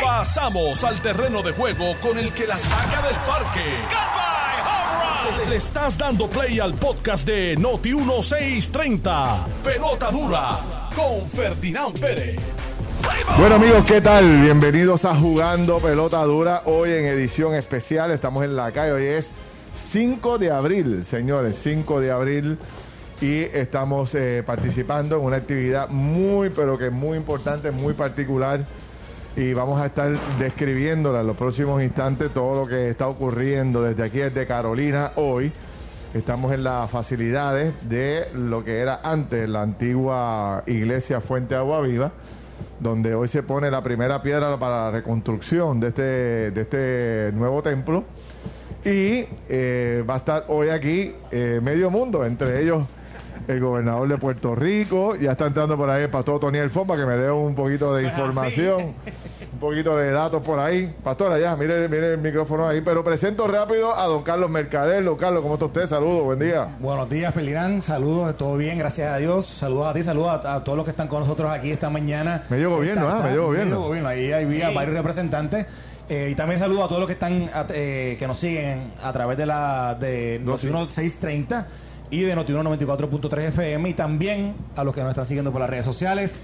Pasamos al terreno de juego con el que la saca del parque. Le estás dando play al podcast de Noti 1630. Pelota dura con Ferdinand Pérez. Bueno amigos, ¿qué tal? Bienvenidos a Jugando Pelota Dura. Hoy en edición especial, estamos en la calle. Hoy es 5 de abril, señores, 5 de abril. Y estamos eh, participando en una actividad muy, pero que muy importante, muy particular. Y vamos a estar describiéndola en los próximos instantes todo lo que está ocurriendo desde aquí, desde Carolina, hoy. Estamos en las facilidades de lo que era antes la antigua iglesia Fuente Agua Viva, donde hoy se pone la primera piedra para la reconstrucción de este, de este nuevo templo. Y eh, va a estar hoy aquí eh, medio mundo, entre ellos el gobernador de Puerto Rico. Ya está entrando por ahí el pastor Tony Alfón para que me dé un poquito de información, un poquito de datos por ahí. Pastora, ya, mire, mire el micrófono ahí. Pero presento rápido a don Carlos Mercader. Don Carlos, ¿cómo está usted? Saludos, buen día. Buenos días, Felirán. Saludos, todo bien, gracias a Dios. Saludos a ti, saludos a, a todos los que están con nosotros aquí esta mañana. Medio gobierno, Está- ah, medio gobierno. gobierno. Ahí hay Sí. varios representantes. Eh, y también saludo a todos los que están eh, que nos siguen a través de la de No, sí. Notiuno 630 y de Notiuno 94.3 FM y también a los que nos están siguiendo por las redes sociales.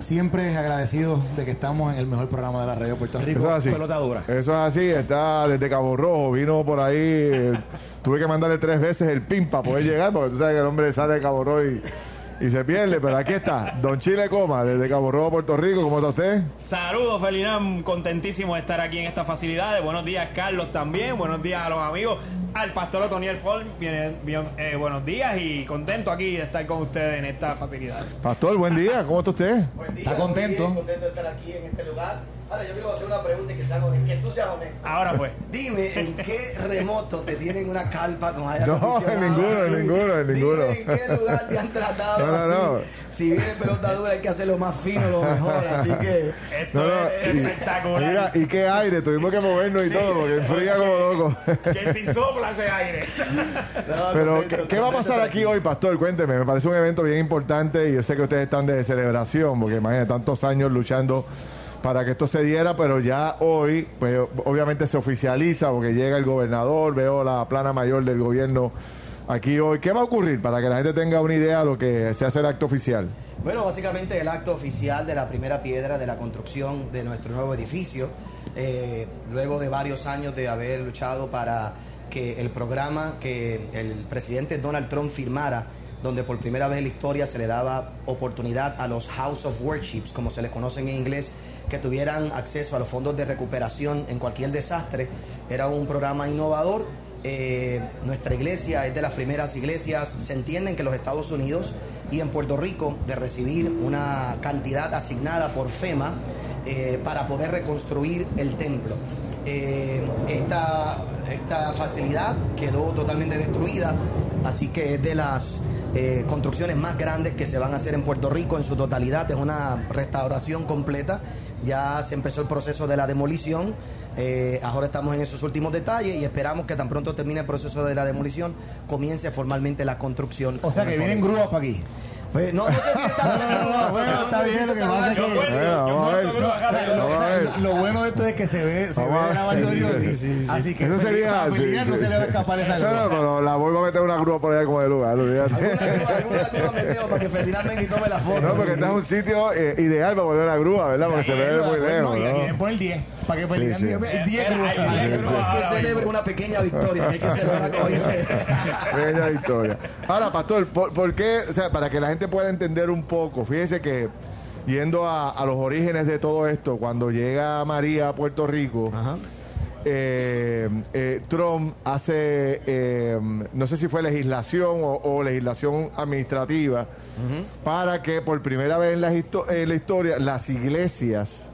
Siempre agradecido de que estamos en el mejor programa de la radio de Puerto Rico, Eso es así. Pelota Dura. Eso es así, está desde Cabo Rojo, vino por ahí, eh, tuve que mandarle tres veces el pin para poder llegar, porque tú sabes que el hombre sale de Cabo Rojo y, y se pierde, pero aquí está, Don Chile Coma, desde Cabo Rojo, Puerto Rico, ¿cómo está usted? Saludos, Felinán, contentísimo de estar aquí en esta facilidad. Buenos días, Carlos, también. Buenos días a los amigos. Al pastor Otoniel Ford, bien, bien, eh, buenos días y contento aquí de estar con ustedes en esta facilidad. Pastor, buen día, ¿cómo está usted? Buen día, ¿Está contento? bien, contento de estar aquí en este lugar. Ahora yo quiero hacer una pregunta y que, sean honestos, que tú seas honesto. Ahora pues, Dime en qué remoto te tienen una carpa con aire No, en ninguno, en ninguno, en ninguno. Dime en qué lugar te han tratado No, no, así. no. Si viene pelota dura hay que hacerlo más fino, lo mejor. Así que esto No, no, es y- espectacular. Mira, y qué aire, tuvimos que movernos y todo, porque enfría como loco. que si sopla ese aire. no, Pero, contento, ¿qué, qué va a pasar aquí hoy, Pastor? Cuénteme, me parece un evento bien importante y yo sé que ustedes están de celebración, porque imagínate, tantos años luchando para que esto se diera, pero ya hoy, pues obviamente se oficializa, porque llega el gobernador, veo la plana mayor del gobierno aquí hoy. ¿Qué va a ocurrir para que la gente tenga una idea de lo que se hace el acto oficial? Bueno, básicamente el acto oficial de la primera piedra de la construcción de nuestro nuevo edificio, eh, luego de varios años de haber luchado para que el programa que el presidente Donald Trump firmara, donde por primera vez en la historia se le daba oportunidad a los House of Worships, como se les conocen en inglés, que tuvieran acceso a los fondos de recuperación en cualquier desastre, era un programa innovador eh, nuestra iglesia es de las primeras iglesias, se entiende que los Estados Unidos y en Puerto Rico de recibir una cantidad asignada por FEMA eh, para poder reconstruir el templo. Eh, esta, esta facilidad quedó totalmente destruida, así que es de las eh, construcciones más grandes que se van a hacer en Puerto Rico en su totalidad, es una restauración completa. Ya se empezó el proceso de la demolición. eh, ahora estamos en esos últimos detalles y esperamos que tan pronto termine el proceso de la demolición, comience formalmente la construcción. O sea que vienen grúas para aquí. Pues, no, no se viene tanto en grúa, bueno, porque está no bien, lo que pasa es que- Bueno, vamos a ver. Lo, bueno de esto es que se ve, se ve grabando Sí, Dios. sí, sí. Así que Eso sería. no se le va a escapar esa No, no, grúa. pero la vuelvo a meter una grúa por allá como de lugar, olvídate. Alguna grúa, grúa meteo para que Ferdinand y tome la foto. No, porque este es un sitio eh, ideal para poner la grúa, ¿verdad? Porque se ve muy lejos, Y ¿no? quieren poner 10. Para que diga, 10 Hay grúas. 10 Hay grúas. que celebre una pequeña victoria, hay que celebrar como dice. Pequeña victoria. Ahora, pastor, ¿por, por qué? O sea, para que la gente pueda entender un poco, fíjese que yendo a, a los orígenes de todo esto, cuando llega María a Puerto Rico, Ajá. eh, eh, Trump hace, eh, no sé si fue legislación o, o legislación administrativa, para que por primera vez en la, histo- en la historia las iglesias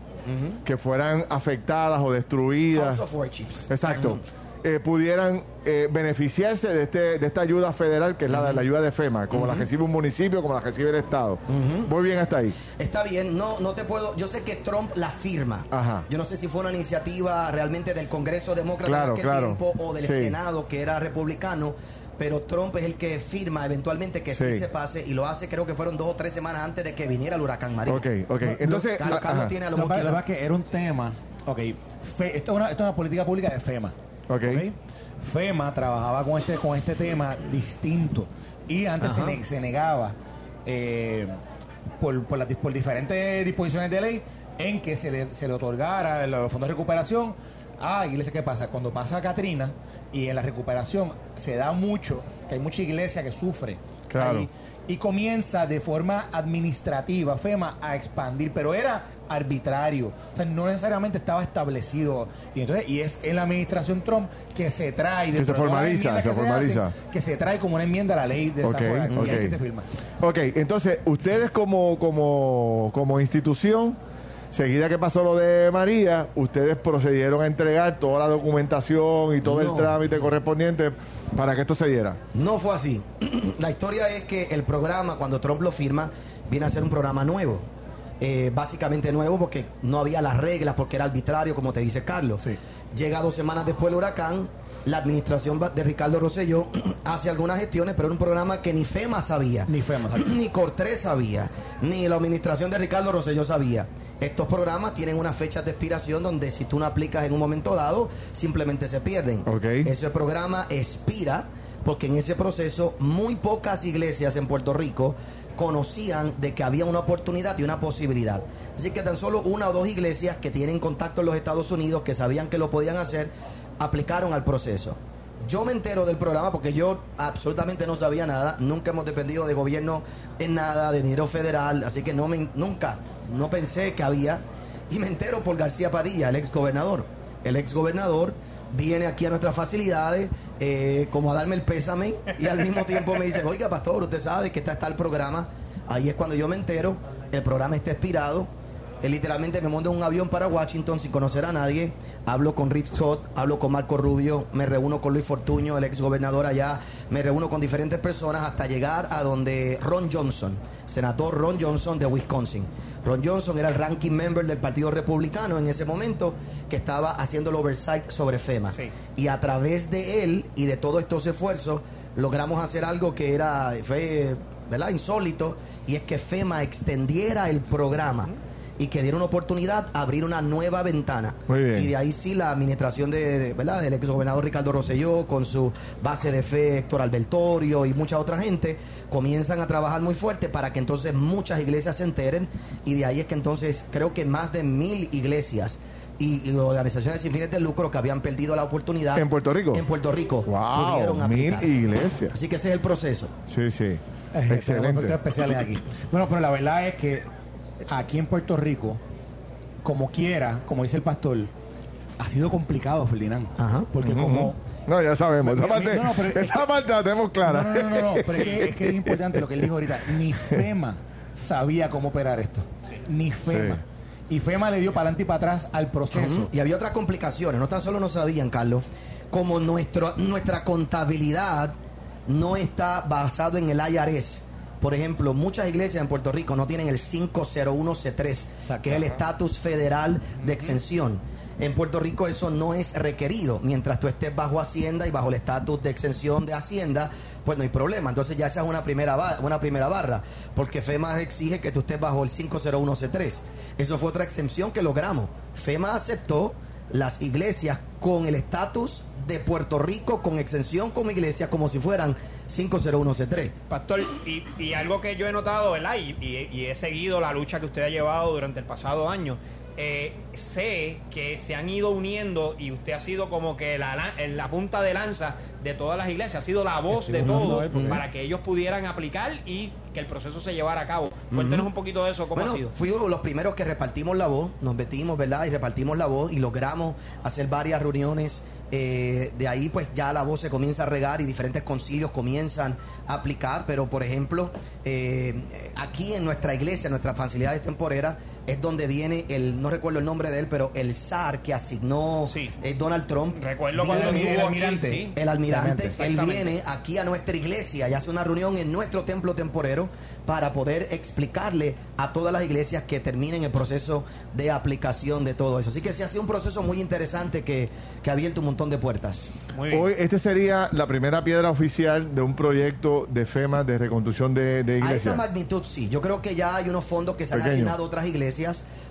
que fueran afectadas o destruidas. House of Worships. Exacto. eh, pudieran eh, beneficiarse de, este, de esta ayuda federal, que es la, la ayuda de FEMA, como la recibe un municipio, como la recibe el Estado. Muy bien hasta ahí. Está bien, no, no te puedo. Yo sé que Trump la firma. Ajá. Yo no sé si fue una iniciativa realmente del Congreso Demócrata Claro, en aquel claro. tiempo o del Sí. Senado que era republicano. Pero Trump es el que firma eventualmente que sí. Sí. se pase y lo hace creo que fueron dos o tres semanas antes de que viniera el huracán María. Ok, ok. Entonces, Carlos, tiene a lo Lo que mejor que era un tema. Ok, fe- esto, es una, esto es una política pública de FEMA. Ok. FEMA trabajaba con este, con este tema distinto y antes se, Ajá. ne- se negaba eh, por, por, las, por diferentes disposiciones de ley en que se le, se le otorgara los fondos de recuperación a iglesias. ¿Qué pasa? Cuando pasa Katrina y en la recuperación se da mucho, que hay mucha iglesia que sufre. Claro. ahí, y comienza de forma administrativa FEMA a expandir, pero era arbitrario, o sea, no necesariamente estaba establecido. Y entonces y es en la administración Trump que se trae Que se formaliza, se que formaliza. hacen, que se trae como una enmienda a la ley de Ok, esa forma, y ok. ahí que se firma. Ok, entonces, ustedes como, como, como institución, seguida que pasó lo de María, ustedes procedieron a entregar toda la documentación y todo el trámite correspondiente para que esto se diera. No fue así. La historia es que el programa, cuando Trump lo firma, viene a ser un programa nuevo. Eh, básicamente nuevo porque no había las reglas, porque era arbitrario, como te dice Carlos. Sí. Llega dos semanas después del huracán, la administración de Ricardo Rosselló hace algunas gestiones, pero era un programa que ni FEMA sabía. Ni FEMA, exacto. ni Cortés sabía, ni la administración de Ricardo Rosselló sabía. Estos programas tienen unas fechas de expiración donde si tú no aplicas en un momento dado, simplemente se pierden. Ese programa expira porque en ese proceso muy pocas iglesias en Puerto Rico conocían de que había una oportunidad y una posibilidad. Así que tan solo una o dos iglesias que tienen contacto en los Estados Unidos, que sabían que lo podían hacer, aplicaron al proceso. Yo me entero del programa porque yo absolutamente no sabía nada, nunca hemos dependido de gobierno en nada, de dinero federal, así que no me, nunca, no pensé que había. Y me entero por García Padilla, el ex gobernador. El ex gobernador viene aquí a nuestras facilidades eh, como a darme el pésame y al mismo tiempo me dice, oiga pastor, usted sabe que está, está el programa. Ahí es cuando yo me entero, el programa está expirado. Él literalmente me en un avión para Washington sin conocer a nadie. Hablo con Rick Scott, hablo con Marco Rubio, me reúno con Luis Fortuño, el ex gobernador allá, me reúno con diferentes personas hasta llegar a donde Ron Johnson, senador Ron Johnson de Wisconsin. Ron Johnson era el ranking member del Partido Republicano en ese momento que estaba haciendo el oversight sobre FEMA. Sí. Y a través de él y de todos estos esfuerzos logramos hacer algo que era fue, ¿verdad? insólito y es que FEMA extendiera el programa y que diera una oportunidad a abrir una nueva ventana. Muy bien. Y de ahí sí la administración de, ¿verdad? del ex gobernador Ricardo Rosselló con su base de fe Héctor Albertorio y mucha otra gente comienzan a trabajar muy fuerte para que entonces muchas iglesias se enteren y de ahí es que entonces creo que más de mil iglesias y, y organizaciones sin fines de lucro que habían perdido la oportunidad ¿En Puerto Rico? en Puerto Rico ¡Wow! pudieron Mil iglesias. Así que ese es el proceso. Sí, sí. Excelente. especiales aquí. Bueno, pero la verdad es que aquí en Puerto Rico, como quiera, como dice el pastor, ha sido complicado, Ferdinand. Ajá. Porque como... No, ya sabemos. Esa parte, no, no, pero- esa parte la tenemos clara. No, no, no, no, no, pero es que, es que es importante lo que él dijo ahorita. Ni FEMA sabía cómo operar esto. Ni FEMA. Y FEMA le dio para adelante y para atrás al proceso. Y había otras complicaciones, no tan solo no sabían, Carlos, como nuestro, nuestra contabilidad no está basado en el IRS. Por ejemplo, muchas iglesias en Puerto Rico no tienen el 501C3, Exacto. que es el estatus federal de exención. En Puerto Rico eso no es requerido. Mientras tú estés bajo Hacienda y bajo el estatus de exención de Hacienda, pues no hay problema. Entonces ya esa es una primera, ba- una primera barra, porque FEMA exige que tú estés bajo el 501C3. Eso fue otra exención que logramos. FEMA aceptó las iglesias con el estatus de Puerto Rico, con exención como iglesia, como si fueran 501C3. Pastor, y, y algo que yo he notado, ¿verdad? Y, y- y he seguido la lucha que usted ha llevado durante el pasado año. eh, sé que se han ido uniendo y usted ha sido como que la, la, la punta de lanza de todas las iglesias, ha sido la voz de Estoy todos de porque- para que ellos pudieran aplicar y que el proceso se llevara a cabo. Cuéntenos un poquito de eso, cómo Bueno, ha sido. fuimos los primeros que repartimos la voz, nos metimos, ¿verdad? Y repartimos la voz y logramos hacer varias reuniones. Eh, de ahí pues ya la voz se comienza a regar y diferentes concilios comienzan a aplicar, pero por ejemplo, eh, aquí en nuestra iglesia, en nuestras facilidades temporeras, es donde viene el, no recuerdo el nombre de él, pero el zar que asignó Sí. eh, Donald Trump. Recuerdo cuando el aquí, almirante. sí. el almirante, él viene aquí a nuestra iglesia y hace una reunión en nuestro templo temporero para poder explicarle a todas las iglesias que terminen el proceso de aplicación de todo eso. Así que se hace un proceso muy interesante que, que ha abierto un montón de puertas. Muy bien. Hoy, este sería la primera piedra oficial de un proyecto de FEMA de reconstrucción de, de A esta iglesias. magnitud sí, yo creo que ya hay unos fondos que se han asignado a otras iglesias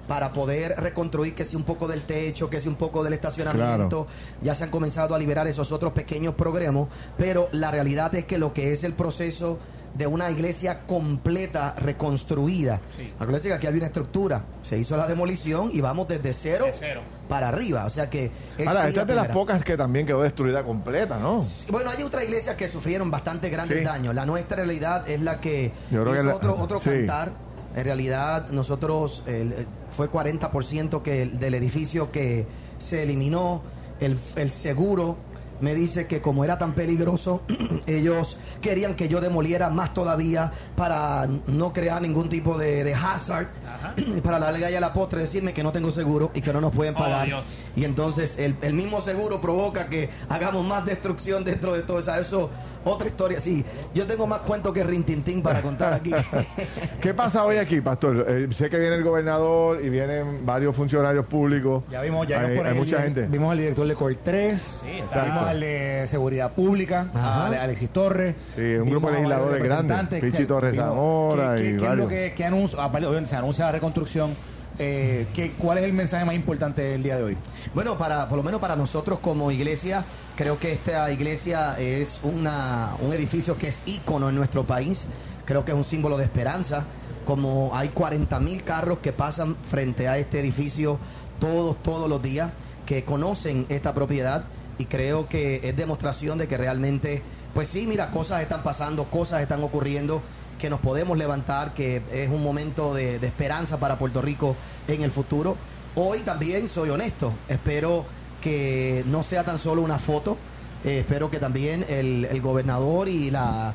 para poder reconstruir que sea un poco del techo, que sea un poco del estacionamiento. Ya se han comenzado a liberar esos otros pequeños programas, pero la realidad es que lo que es el proceso de una iglesia completa, reconstruida. Acuérdense que aquí había una estructura, se hizo la demolición y vamos desde cero, De cero. para arriba. O sea que... es Ahora, sí esta es de las pocas que también quedó destruida completa, ¿no? Bueno, hay otras iglesias que sufrieron bastante grandes Sí. daños. La nuestra realidad es la que Yo creo hizo que la- otro, otro sí. cantar. En realidad nosotros eh, fue 40% que el- del edificio que se eliminó. El, el seguro me dice que como era tan peligroso, ellos querían que yo demoliera más todavía para no crear ningún tipo de, de hazard. Para la larga y a la postre decirme que no tengo seguro y que no nos pueden Oh, pagar. Y entonces el, el mismo seguro provoca que hagamos más destrucción dentro de todo eso. Eso, otra historia. Sí, yo tengo más cuentos que Rintintín para contar aquí. ¿Qué pasa hoy aquí, pastor? Eh, sé que viene el gobernador y vienen varios funcionarios públicos. Ya vimos, ya hay, vimos por hay ahí mucha el- gente. Vimos al director de COR 3, Sí, está. vimos al de Seguridad Pública, Ajá. a Ale- Alexis Torres. Sí, un vimos grupo de legisladores grandes, Pichi que- Torres Zamora ¿qué- qué- y qué es lo que, que anuncia? Obviamente, se anuncia la reconstrucción. Eh, ¿qué- ¿Cuál es el mensaje más importante del día de hoy? Bueno, para, por lo menos para nosotros como iglesia, creo que esta iglesia es una, un edificio que es ícono en nuestro país. Creo que es un símbolo de esperanza. Como hay 40 mil carros que pasan frente a este edificio todos, todos los días, que conocen esta propiedad y creo que es demostración de que realmente, pues sí, mira, cosas están pasando, cosas están ocurriendo que nos podemos levantar, que es un momento de, esperanza para Puerto Rico en el futuro. Hoy también soy honesto, espero que no sea tan solo una foto, eh, espero que también el, gobernador y la-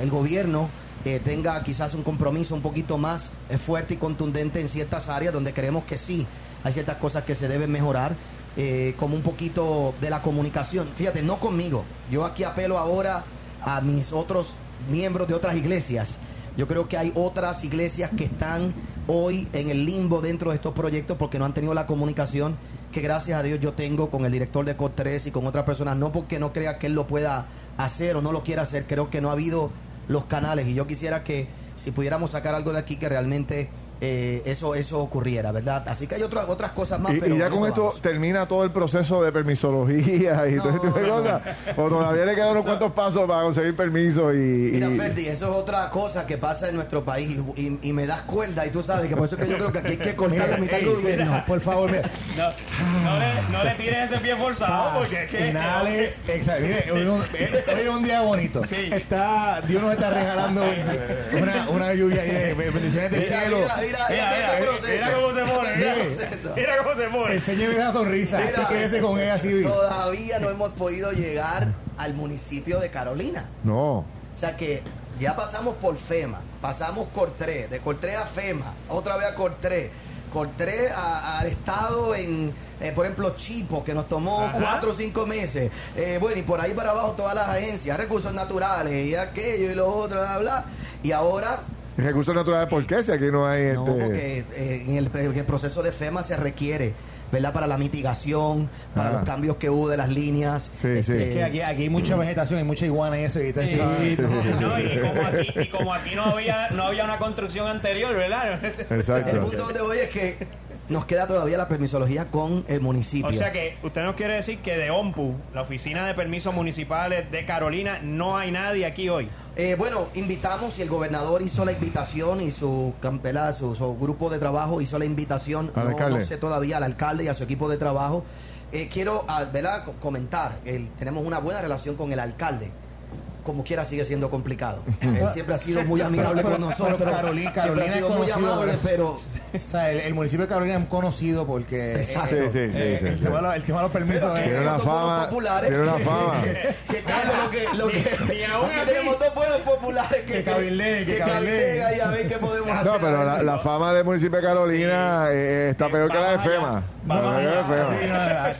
el gobierno eh, tenga quizás un compromiso un poquito más eh, fuerte y contundente en ciertas áreas donde creemos que sí hay ciertas cosas que se deben mejorar, eh, como un poquito de la comunicación. Fíjate, no conmigo, yo aquí apelo ahora a mis otros miembros de otras iglesias. Yo creo que hay otras iglesias que están hoy en el limbo dentro de estos proyectos porque no han tenido la comunicación que gracias a Dios yo tengo con el director de COR 3 y con otras personas, no porque no crea que él lo pueda hacer o no lo quiera hacer, creo que no ha habido los canales y yo quisiera que si pudiéramos sacar algo de aquí que realmente eh, eso eso ocurriera, ¿verdad? Así que hay otras otras cosas más, Y, pero y ya con esto vamos. termina todo el proceso de permisología y todo este tipo de No, cosas. O todavía le quedan unos cuantos pasos para conseguir permiso y. Mira, y- Ferdi, eso es otra cosa que pasa en nuestro país y, y- y me das cuerda y tú sabes que por eso es que yo creo que aquí hay que cortar la mitad del gobierno. por favor, mira. No, no le, no le tires ese pie forzado porque es que. Exhale. Mire, hoy, un- eh, hoy es un día bonito. Sí. Está, Dios nos está regalando una, una lluvia ahí de bendiciones del Mira, cielo. mira, mira, Mira, mira, proceso. mira cómo se pone, mira. Mira cómo se pone. Enséñeme esa sonrisa. Mira, quédese con él así. Todavía no hemos podido llegar al municipio de Carolina. No. O sea que ya pasamos por FEMA, pasamos Cortré, de Cortré a FEMA, otra vez a Cortré, Cortré al estado en, eh, por ejemplo, Chipo, que nos tomó Ajá. cuatro o cinco meses. Eh, bueno, y por ahí para abajo todas las agencias, recursos naturales y aquello y lo otro, bla, bla. Y ahora Recursos naturales, ¿por qué? Si aquí no hay. no, este- porque eh, en, el, en el proceso de FEMA se requiere, ¿verdad? Para la mitigación, para Ah. los cambios que hubo de las líneas. Sí, sí. este, Es que aquí, aquí hay mucha vegetación, hay mucha iguana y eso. Y está Sí. así, No, y, como aquí, y como aquí no había, no había una construcción anterior, ¿verdad? El Exacto. punto donde voy es que nos queda todavía la permisología con el municipio. O sea que usted nos quiere decir que de OMPU, la Oficina de Permisos Municipales de Carolina, no hay nadie aquí hoy. Eh, bueno, invitamos y el gobernador hizo la invitación y su, cam- ¿verdad? su, su grupo de trabajo hizo la invitación, Al no, alcalde. no sé todavía, al alcalde y a su equipo de trabajo. Eh, quiero ah, ¿verdad? Co- comentar, el- tenemos una buena relación con el alcalde. Como quiera sigue siendo complicado. Él siempre ha sido muy amigable con pero nosotros. Carolina- siempre Carolina ha sido muy amable, pero O sea, el, el municipio de Carolina es conocido porque... Exacto. eh, Sí, sí, sí, eh, sí, el, tema de los- el tema de los permisos... Eh, Tiene una fama, populares. tiene una fama. que Carlos lo que, lo que Ni- ni aún así. tenemos dos buenos populares que, Que cabilden, que cabilden. ahí a ver qué podemos hacer. No, pero la, la fama del municipio de Carolina eh, está peor que la de. FEMA. Vamos allá.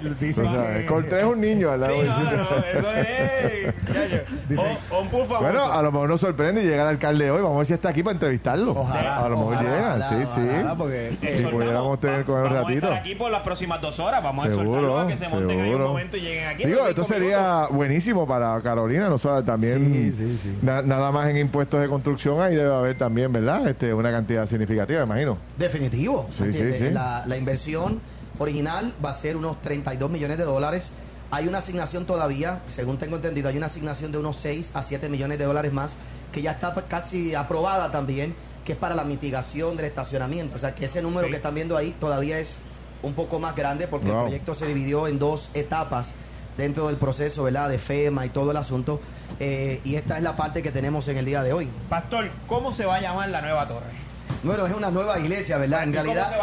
Cortés es un niño al lado Sí, no, no, eso es. O, o un pool famoso. Bueno, a lo mejor nos sorprende y llega el alcalde hoy. Vamos a ver si está aquí para entrevistarlo. Ojalá, a lo mejor ojalá, llega, ojalá, sí, sí. Porque- Si Exhortamos, pudiéramos tener con él un vamos a ratito. estar aquí por las próximas dos horas. Vamos a Seguro, exhortarlos a que se monten ahí un seguro. momento y lleguen aquí. Digo, esto sería buenísimo para Carolina, no solo también Sí, sí, sí. na- nada más en impuestos de construcción ahí debe haber también, ¿verdad? Este, una cantidad significativa, imagino. Definitivo. Sí, sí, ¿entiendes? sí. La, la inversión original va a ser unos 32 millones de dólares. Hay una asignación todavía, según tengo entendido, hay una asignación de unos 6 a 7 millones de dólares más, que ya está pues, casi aprobada también, que es para la mitigación del estacionamiento. O sea, que ese número Sí. que están viendo ahí todavía es un poco más grande porque Wow. el proyecto se dividió en dos etapas dentro del proceso, ¿verdad? De FEMA y todo el asunto. Eh, y esta es la parte que tenemos en el día de hoy. Pastor, ¿cómo se va a llamar la nueva torre? Bueno, es una nueva iglesia, ¿verdad? En ¿Y cómo realidad,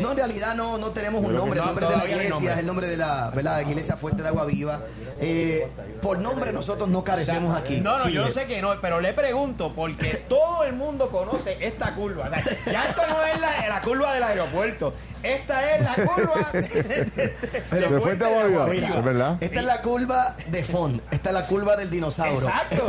no, en realidad no, no tenemos un nombre. El no, nombre de la iglesia es el nombre de la, ¿verdad? Iglesia Fuente de Agua Viva. Eh, por nombre nosotros no carecemos aquí. No, no, yo sé que no, pero le pregunto porque todo el mundo conoce esta curva. O sea, Ya esto no es la, la curva del aeropuerto. Esta es la curva de, de- de- De de Fuente Agua Viva, es verdad. Esta es la curva de Fond. Esta es la curva del dinosaurio. Exacto.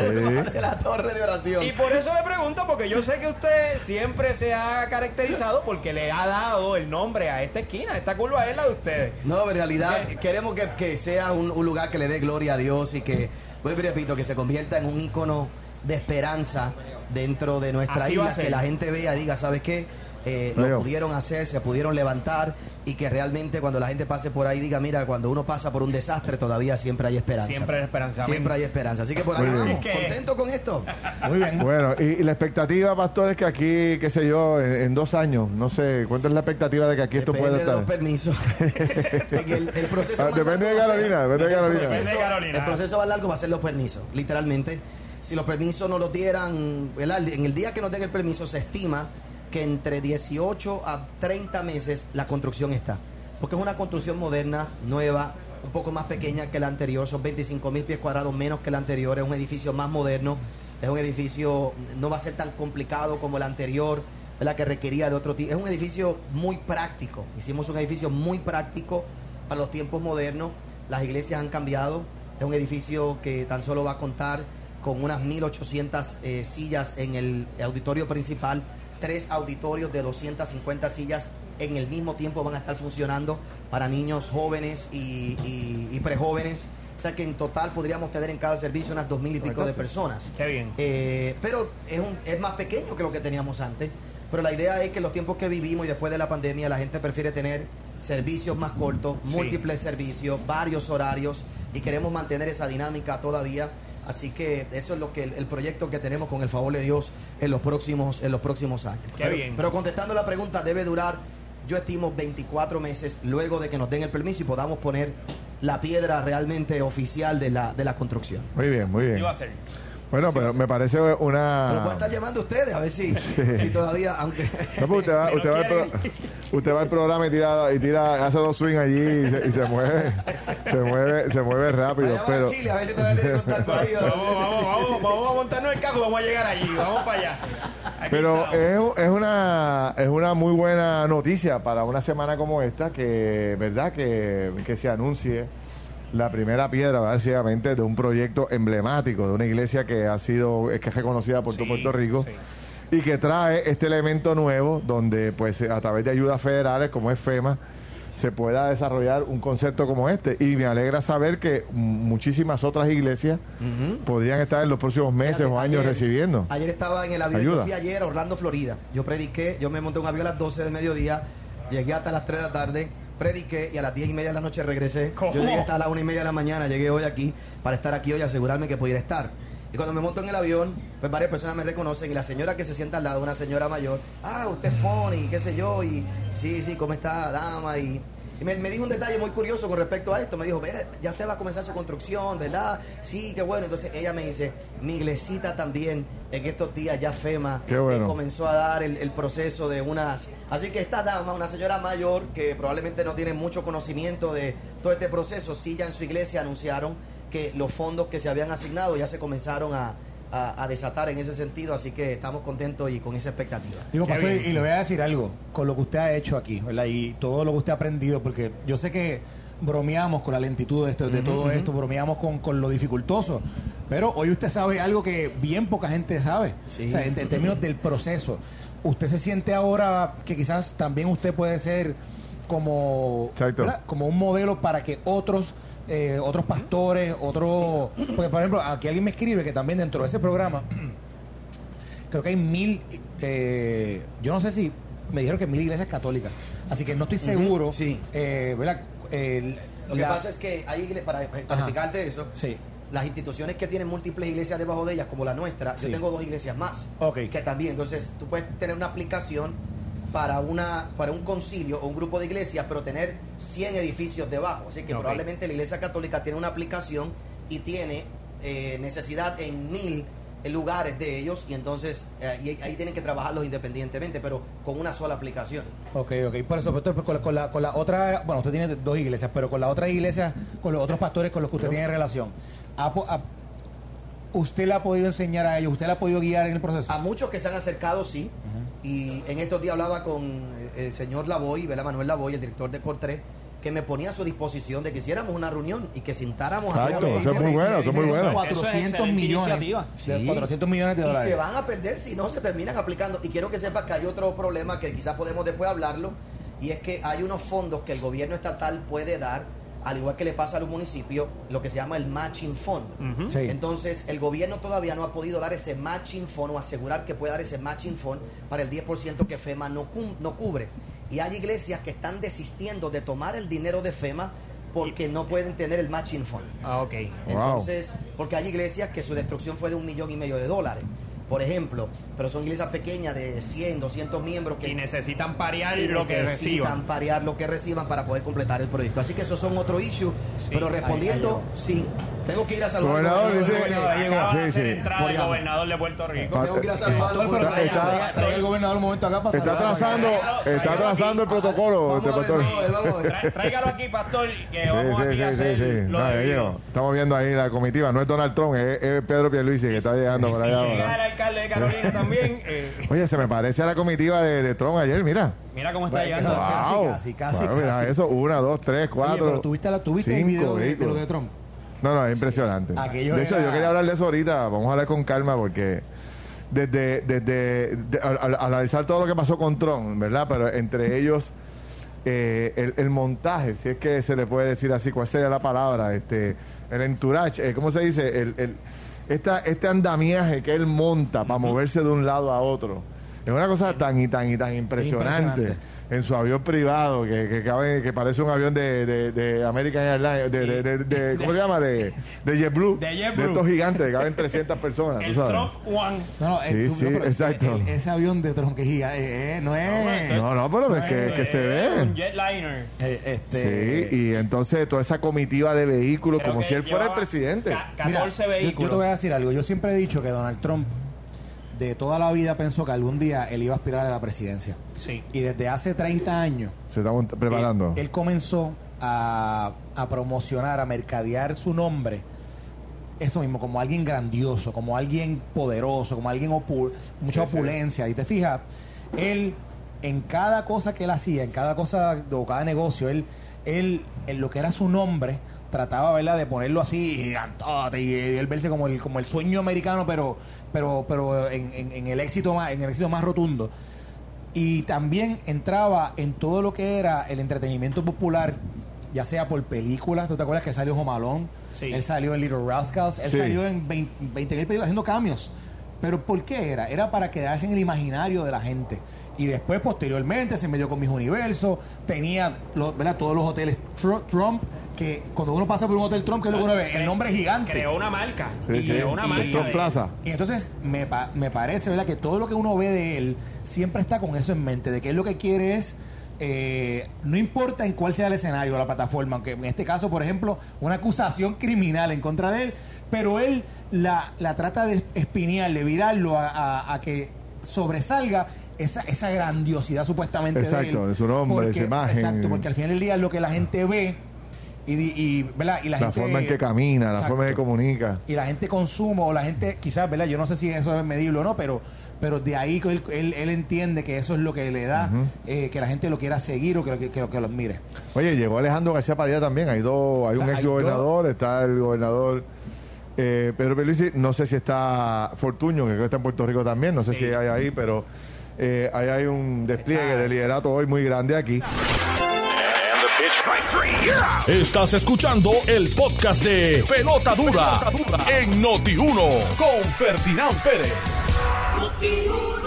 de la torre de oración. Y por eso le pregunto, porque yo sé que usted siempre se ha caracterizado porque le ha dado el nombre a esta esquina. Esta curva es la de ustedes. No, en realidad queremos que, que sea un, un lugar que le dé gloria a Dios y que, vuelvo y repito, que se convierta en un ícono de esperanza dentro de nuestra Así isla, que la gente vea, diga, ¿sabes qué? Eh, lo pudieron hacer, se pudieron levantar y que realmente cuando la gente pase por ahí diga, mira, cuando uno pasa por un desastre todavía siempre hay esperanza. Siempre hay esperanza. Siempre hay esperanza. Así que por ahí Muy vamos, contento con esto. Muy bien. Bueno, y, y la expectativa, pastor, es que aquí, qué sé yo, en, en dos años, no sé, ¿cuánto es la expectativa de que aquí esto pueda de los estar? permisos. En el, el proceso Ah, depende de Carolina, depende de el Carolina. proceso- Depende de Carolina. El proceso más largo va a ser los permisos, literalmente. Si los permisos no los dieran, ¿verdad? en el día que nos den el permiso se estima que entre 18 a 30 meses la construcción está. Porque es una construcción moderna, nueva, un poco más pequeña que la anterior, son 25 mil pies cuadrados menos que la anterior, es un edificio más moderno, es un edificio, no va a ser tan complicado como el anterior, ¿verdad? que requería de otro tipo. Es un edificio muy práctico, hicimos un edificio muy práctico para los tiempos modernos, las iglesias han cambiado, es un edificio que tan solo va a contar con unas 1.800 eh, sillas en el auditorio principal, tres auditorios de 250 sillas en el mismo tiempo van a estar funcionando para niños jóvenes y, y- y prejóvenes. O sea que en total podríamos tener en cada servicio unas dos mil y pico de personas. Qué bien. Eh, pero es, un, es más pequeño que lo que teníamos antes. Pero la idea es que en los tiempos que vivimos y después de la pandemia la gente prefiere tener servicios más cortos, múltiples servicios, varios horarios y queremos mantener esa dinámica todavía. Así que eso es lo que el, el proyecto que tenemos con el favor de Dios en los próximos en los próximos años. Qué pero, bien. pero contestando la pregunta debe durar yo estimo 24 meses luego de que nos den el permiso y podamos poner la piedra realmente oficial de la, de la construcción. Muy bien, muy Sí bien. va a ser. Bueno, pero me parece Pero pueden una... estar llamando ustedes a ver si, si todavía, aunque... No, pues usted va, Si no usted, va al pro- usted va al programa y tira, y tira, hace los swing allí y se, y se mueve, se mueve, se mueve rápido, Vaya, pero a Chile, a ver si todavía tiene contacto ahí. Vamos, vamos, vamos, vamos a montarnos el carro, vamos a llegar allí, vamos para allá. Aquí pero estamos. es, es una es una muy buena noticia para una semana como esta que verdad que, que se anuncie la primera piedra básicamente de un proyecto emblemático de una iglesia que ha sido es que es reconocida por todo Sí, Puerto Rico sí. y que trae este elemento nuevo donde pues a través de ayudas federales como es FEMA se pueda desarrollar un concepto como este y me alegra saber que muchísimas otras iglesias podrían estar en los próximos meses Fíjate, o años ayer- recibiendo Ayer estaba en el avión, Ayuda. yo fui ayer a Orlando, Florida. Yo prediqué, yo me monté un avión a las 12 del mediodía, llegué hasta las 3 de la tarde, prediqué y a las 10 y media de la noche regresé. ¿Cómo? Yo llegué hasta las 1 y media de la mañana, llegué hoy aquí para estar aquí hoy y asegurarme que pudiera estar. Y cuando me monto en el avión, pues varias personas me reconocen y la señora que se sienta al lado, una señora mayor, ah, usted es funny, qué sé yo, y sí, sí, ¿cómo está, dama? Y, Y me, me dijo un detalle muy curioso con respecto a esto. Me dijo, "Mira, ya usted va a comenzar su construcción, ¿verdad? Sí, qué bueno. Entonces ella me dice, mi iglesita también, en estos días ya FEMA bueno. eh, comenzó a dar el, el proceso de unas... Así que esta dama, una señora mayor que probablemente no tiene mucho conocimiento de todo este proceso, sí ya en su iglesia anunciaron que los fondos que se habían asignado ya se comenzaron a, a- a desatar en ese sentido. Así que estamos contentos y con esa expectativa. Digo, pastor, y le voy a decir algo, con lo que usted ha hecho aquí, ¿verdad? Y todo lo que usted ha aprendido, porque yo sé que bromeamos con la lentitud de, esto, de todo esto, bromeamos con, con lo dificultoso, pero hoy usted sabe algo que bien poca gente sabe, Sí. o sea, en, en términos del proceso. ¿Usted se siente ahora que quizás también usted puede ser como, como un modelo para que otros... eh, otros pastores, otros... Porque, por ejemplo, aquí alguien me escribe que también dentro de ese programa creo que hay mil, eh, yo no sé si me dijeron que mil iglesias católicas, así que no estoy seguro, sí. eh, Lo que la- pasa es que hay igle- para, para explicarte eso, Sí. las instituciones que tienen múltiples iglesias debajo de ellas, como la nuestra, Sí. yo tengo dos iglesias más. Ok. Que también, entonces tú puedes tener una aplicación para una para un concilio o un grupo de iglesias, pero tener 100 edificios debajo. Así que probablemente la iglesia católica tiene una aplicación y tiene eh, necesidad en mil lugares de ellos y entonces eh, y ahí tienen que trabajarlos independientemente, pero con una sola aplicación. Ok, ok. Por eso, pues, con, la, con, la, con la otra, bueno, usted tiene dos iglesias, pero con la otra iglesia, con los otros pastores con los que usted tiene relación, ¿ha po- ha- ¿usted le ha podido enseñar a ellos? ¿Usted le ha podido guiar en el proceso? A muchos que se han acercado, sí. Y en estos días hablaba con eh, el señor Lavoy, ¿verdad? Manuel Lavoy, el director de Cortré, que me ponía a su disposición de que hiciéramos una reunión y que sintáramos a Exacto, todos los eso es muy bueno, eso es muy bueno. 400 excelente millones. Sí. 400 millones de Y dólares. se van a perder si no se terminan aplicando. Y quiero que sepas que hay otro problema que quizás podemos después hablarlo, y es que hay unos fondos que el gobierno estatal puede dar, al igual que le pasa a los municipios, lo que se llama el matching fund. Sí. Entonces, el gobierno todavía no ha podido dar ese matching fund o asegurar que pueda dar ese matching fund para el 10% que FEMA no, cubre. Y hay iglesias que están desistiendo de tomar el dinero de FEMA porque no pueden tener el matching fund. Ah, ok. Wow. Entonces, porque hay iglesias que su destrucción fue de un millón y medio de dólares, por ejemplo, pero son iglesias pequeñas de 100, 200 miembros que Y necesitan parear y lo que necesitan reciban. parear lo que reciban para poder completar el proyecto. Así que esos son otro issue, pero respondiendo, sí, tengo que ir a saludar al Gobernador, gobernador dice- Acaba de Sí, hacer sí. entrada el gobernador de Puerto Rico. tengo que ir a traiga, Está- traiga- traiga el gobernador un momento acá para Está trazando, está trazando el protocolo, Vamos este pastor. ver, Tráigalo aquí, pastor, que Sí, vamos sí, aquí sí, a sí, hacer sí. llegó. Estamos viendo ahí la comitiva. No es Donald Trump, es, es Pedro Pierluisi que está llegando por allá Llega el alcalde de Carolina también. eh, Oye, se me parece a la comitiva de, de Trump ayer, mira. mira cómo está Bueno, llegando. Casi, Wow. casi, casi, Bueno, mira casi. eso, una, dos, tres, Oye, cuatro. pero tuviste, la, tuviste el cinco video de, de lo de Trump. No, no, es impresionante. Aquello de hecho, era- yo quería hablar de eso ahorita. Vamos a hablar con calma porque desde, desde de- al, al- al analizar todo lo que pasó con Trump, ¿verdad? Pero entre ellos eh, el, el montaje, si es que se le puede decir así, ¿cuál sería la palabra? Este, el entourage, eh, ¿cómo se dice? El, el- esta, este andamiaje que él monta para moverse de un lado a otro. Es una cosa tan y tan y tan impresionante. Impresionante. En su avión privado, que, que, cabe- que parece un avión de, de, de American Airlines, de, de, de- de- ¿cómo se llama? De, de JetBlue. De JetBlue. estos gigantes que caben 300 personas, El. Trump One. No, no, Sí, tú- sí, no, exacto. el- ese avión de Trump que giga, eh, eh, no es. No, no, pero es que, que se Eh, Un ve. jetliner. eh, este, Sí, y entonces toda esa comitiva de vehículos, Creo como si él fuera el presidente. ca- Mira, 14 yo- Yo, vehículos. te voy a decir algo. Yo siempre he dicho que Donald Trump de toda la vida pensó que algún día él iba a aspirar a la presidencia. Sí. Y desde hace 30 años Se está preparando. Él, él comenzó a, a promocionar, a mercadear su nombre. Eso mismo, como alguien grandioso, como alguien poderoso, como alguien opu- mucha Sí, sí. opulencia. Y te fijas, él, en cada cosa que él hacía, en cada cosa o cada negocio, él, él, en lo que era su nombre, trataba ¿verdad? de ponerlo así gigantote y él verse como el, como el sueño americano, pero, pero, pero en, en- en el éxito más, en el éxito más rotundo y también entraba en todo lo que era el entretenimiento popular, ya sea por películas, ¿tú te acuerdas que salió Home Alone? Sí. Él salió en Little Rascals, él Sí. salió en 20 mil películas haciendo cambios. Pero ¿por qué era? Era para quedarse en el imaginario de la gente. Y después, posteriormente, se metió con mis universos, tenía lo- ¿verdad? todos los hoteles Tru- Trump, que cuando uno pasa por un hotel Trump, que es lo que uno ve? El nombre es gigante. Creó una marca. Sí, y sí. creó una Y marca. Trump de- Plaza. Y entonces me, pa- me parece, ¿verdad? Que todo lo que uno ve de él siempre está con eso en mente, de que él lo que quiere es eh, no importa en cuál sea el escenario o la plataforma, aunque en este caso, por ejemplo, una acusación criminal en contra de él, pero él la, la trata de espinear, de virarlo a, a- a que sobresalga esa, esa grandiosidad supuestamente de él. Exacto, de su nombre, de su imagen. Exacto, porque al final del día es lo que la gente ve y, y, ¿verdad? y la, La gente... forma en que camina, la Exacto. forma en que comunica. Y la gente consume, o la gente, quizás, ¿verdad? Yo no sé si eso es medible o no, pero pero de ahí él, él, él entiende que eso es lo que le da, eh, que la gente lo quiera seguir o que, lo- que, que, lo- que lo admire. Oye, llegó Alejandro García Padilla también. Hay dos, hay O sea, un ex gobernador, está el gobernador eh, Pedro Pierluisi. No sé si está Fortuño, que creo que está en Puerto Rico también. No sé si hay ahí, pero eh, ahí hay un despliegue de liderato hoy muy grande aquí. Estás escuchando el podcast de Pelota Dura, en Noti1 con Ferdinand Pérez.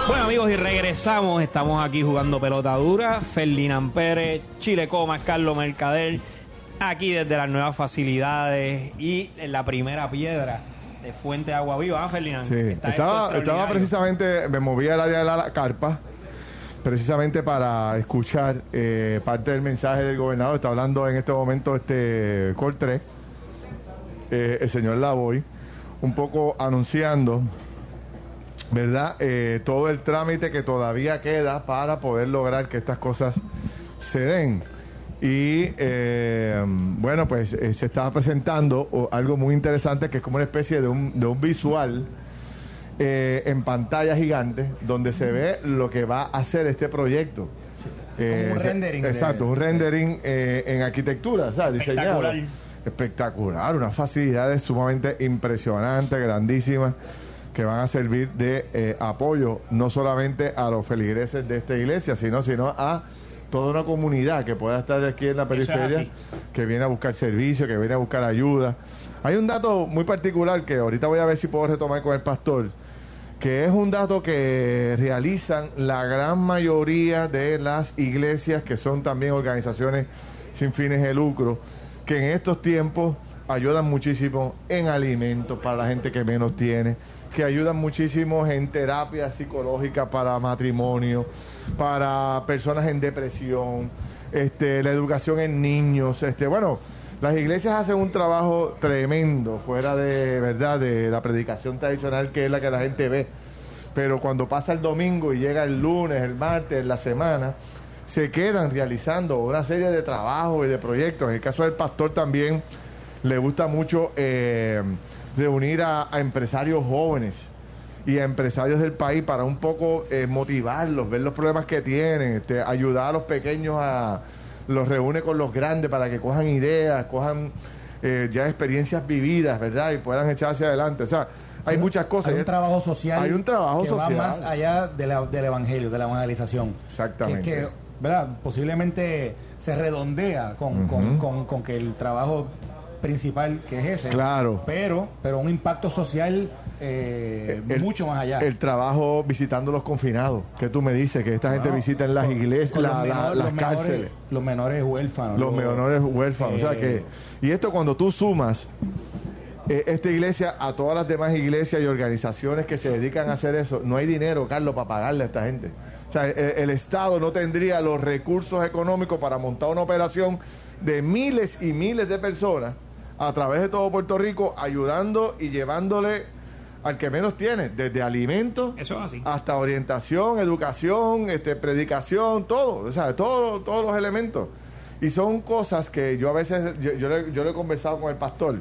Bueno amigos y regresamos, estamos aquí jugando pelota dura, Ferdinand Pérez, Chile Comas, Carlos Mercader, aquí desde las nuevas facilidades y en la primera piedra de Fuente de Agua Viva, ¿ah, Ferdinand? Sí, Está estaba, estaba precisamente, me moví al área de la carpa, precisamente para escuchar eh, parte del mensaje del gobernador. Está hablando en este momento este Coltré, eh, el señor Lavoy, un poco anunciando, ¿verdad? Eh, todo el trámite que todavía queda para poder lograr que estas cosas se den. Y eh, bueno, pues eh, se estaba presentando o, algo muy interesante que es como una especie de un, de un visual eh, en pantalla gigante donde se ve lo que va a hacer este proyecto. Eh, un rendering de- Exacto, un rendering en arquitectura, ¿sabes? Diseñado. Espectacular. Espectacular, unas facilidades sumamente impresionantes, grandísimas, que van a servir de eh, apoyo no solamente a los feligreses de esta iglesia, sino, sino a toda una comunidad que pueda estar aquí en la periferia, que viene a buscar servicio, que viene a buscar ayuda. Hay un dato muy particular que ahorita voy a ver si puedo retomar con el pastor, que es un dato que realizan la gran mayoría de las iglesias, que son también organizaciones sin fines de lucro, que en estos tiempos ayudan muchísimo en alimentos para la gente que menos tiene, que ayudan muchísimo en terapia psicológica para matrimonio, para personas en depresión, este, la educación en niños, este, bueno, las iglesias hacen un trabajo tremendo fuera de verdad de la predicación tradicional que es la que la gente ve. Pero cuando pasa el domingo y llega el lunes, el martes, la semana, se quedan realizando una serie de trabajos y de proyectos. En el caso del pastor también le gusta mucho eh, reunir a, a empresarios jóvenes y a empresarios del país para un poco eh, motivarlos, ver los problemas que tienen, este, ayudar a los pequeños a los reúne con los grandes para que cojan ideas, cojan eh, ya experiencias vividas, ¿verdad? Y puedan echarse adelante. O sea, hay muchas cosas. Hay un trabajo social Hay un trabajo que social. va más allá de la- del evangelio, de la evangelización. Exactamente. Que, que, ¿verdad? Posiblemente se redondea con, con- con- con que el trabajo principal que es ese. Claro. Pero, pero un impacto social eh, El- mucho más allá. El trabajo visitando los confinados, que tú me dices que esta gente visita en las con- iglesias, con la- los la- menores- las los menores- cárceles. los menores huérfanos. los menores huérfanos. o sea que, eh, y esto cuando tú sumas eh, esta iglesia a todas las demás iglesias y organizaciones que se dedican a hacer eso, no hay dinero, Carlos, para pagarle a esta gente. O sea, el, el Estado no tendría los recursos económicos para montar una operación de miles y miles de personas a través de todo Puerto Rico, ayudando y llevándole al que menos tiene, desde alimentos Eso es así. hasta orientación, educación, este, predicación, todo, o sea, todo- todos los elementos. Y son cosas que yo a veces, yo, yo le, yo le he conversado con el pastor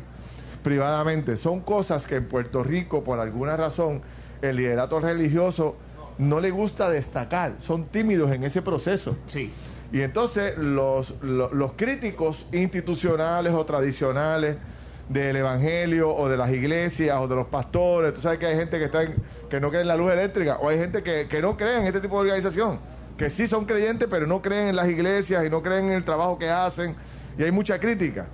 privadamente, son cosas que en Puerto Rico, por alguna razón, el liderato religioso no le gusta destacar, son tímidos en ese proceso. Sí. Y entonces los, los, los críticos institucionales o tradicionales del evangelio o de las iglesias o de los pastores, tú sabes que hay gente que está en- que no cree en la luz eléctrica o hay gente que, que no cree en este tipo de organización, que sí son creyentes pero no creen en las iglesias y no creen en el trabajo que hacen y hay mucha crítica.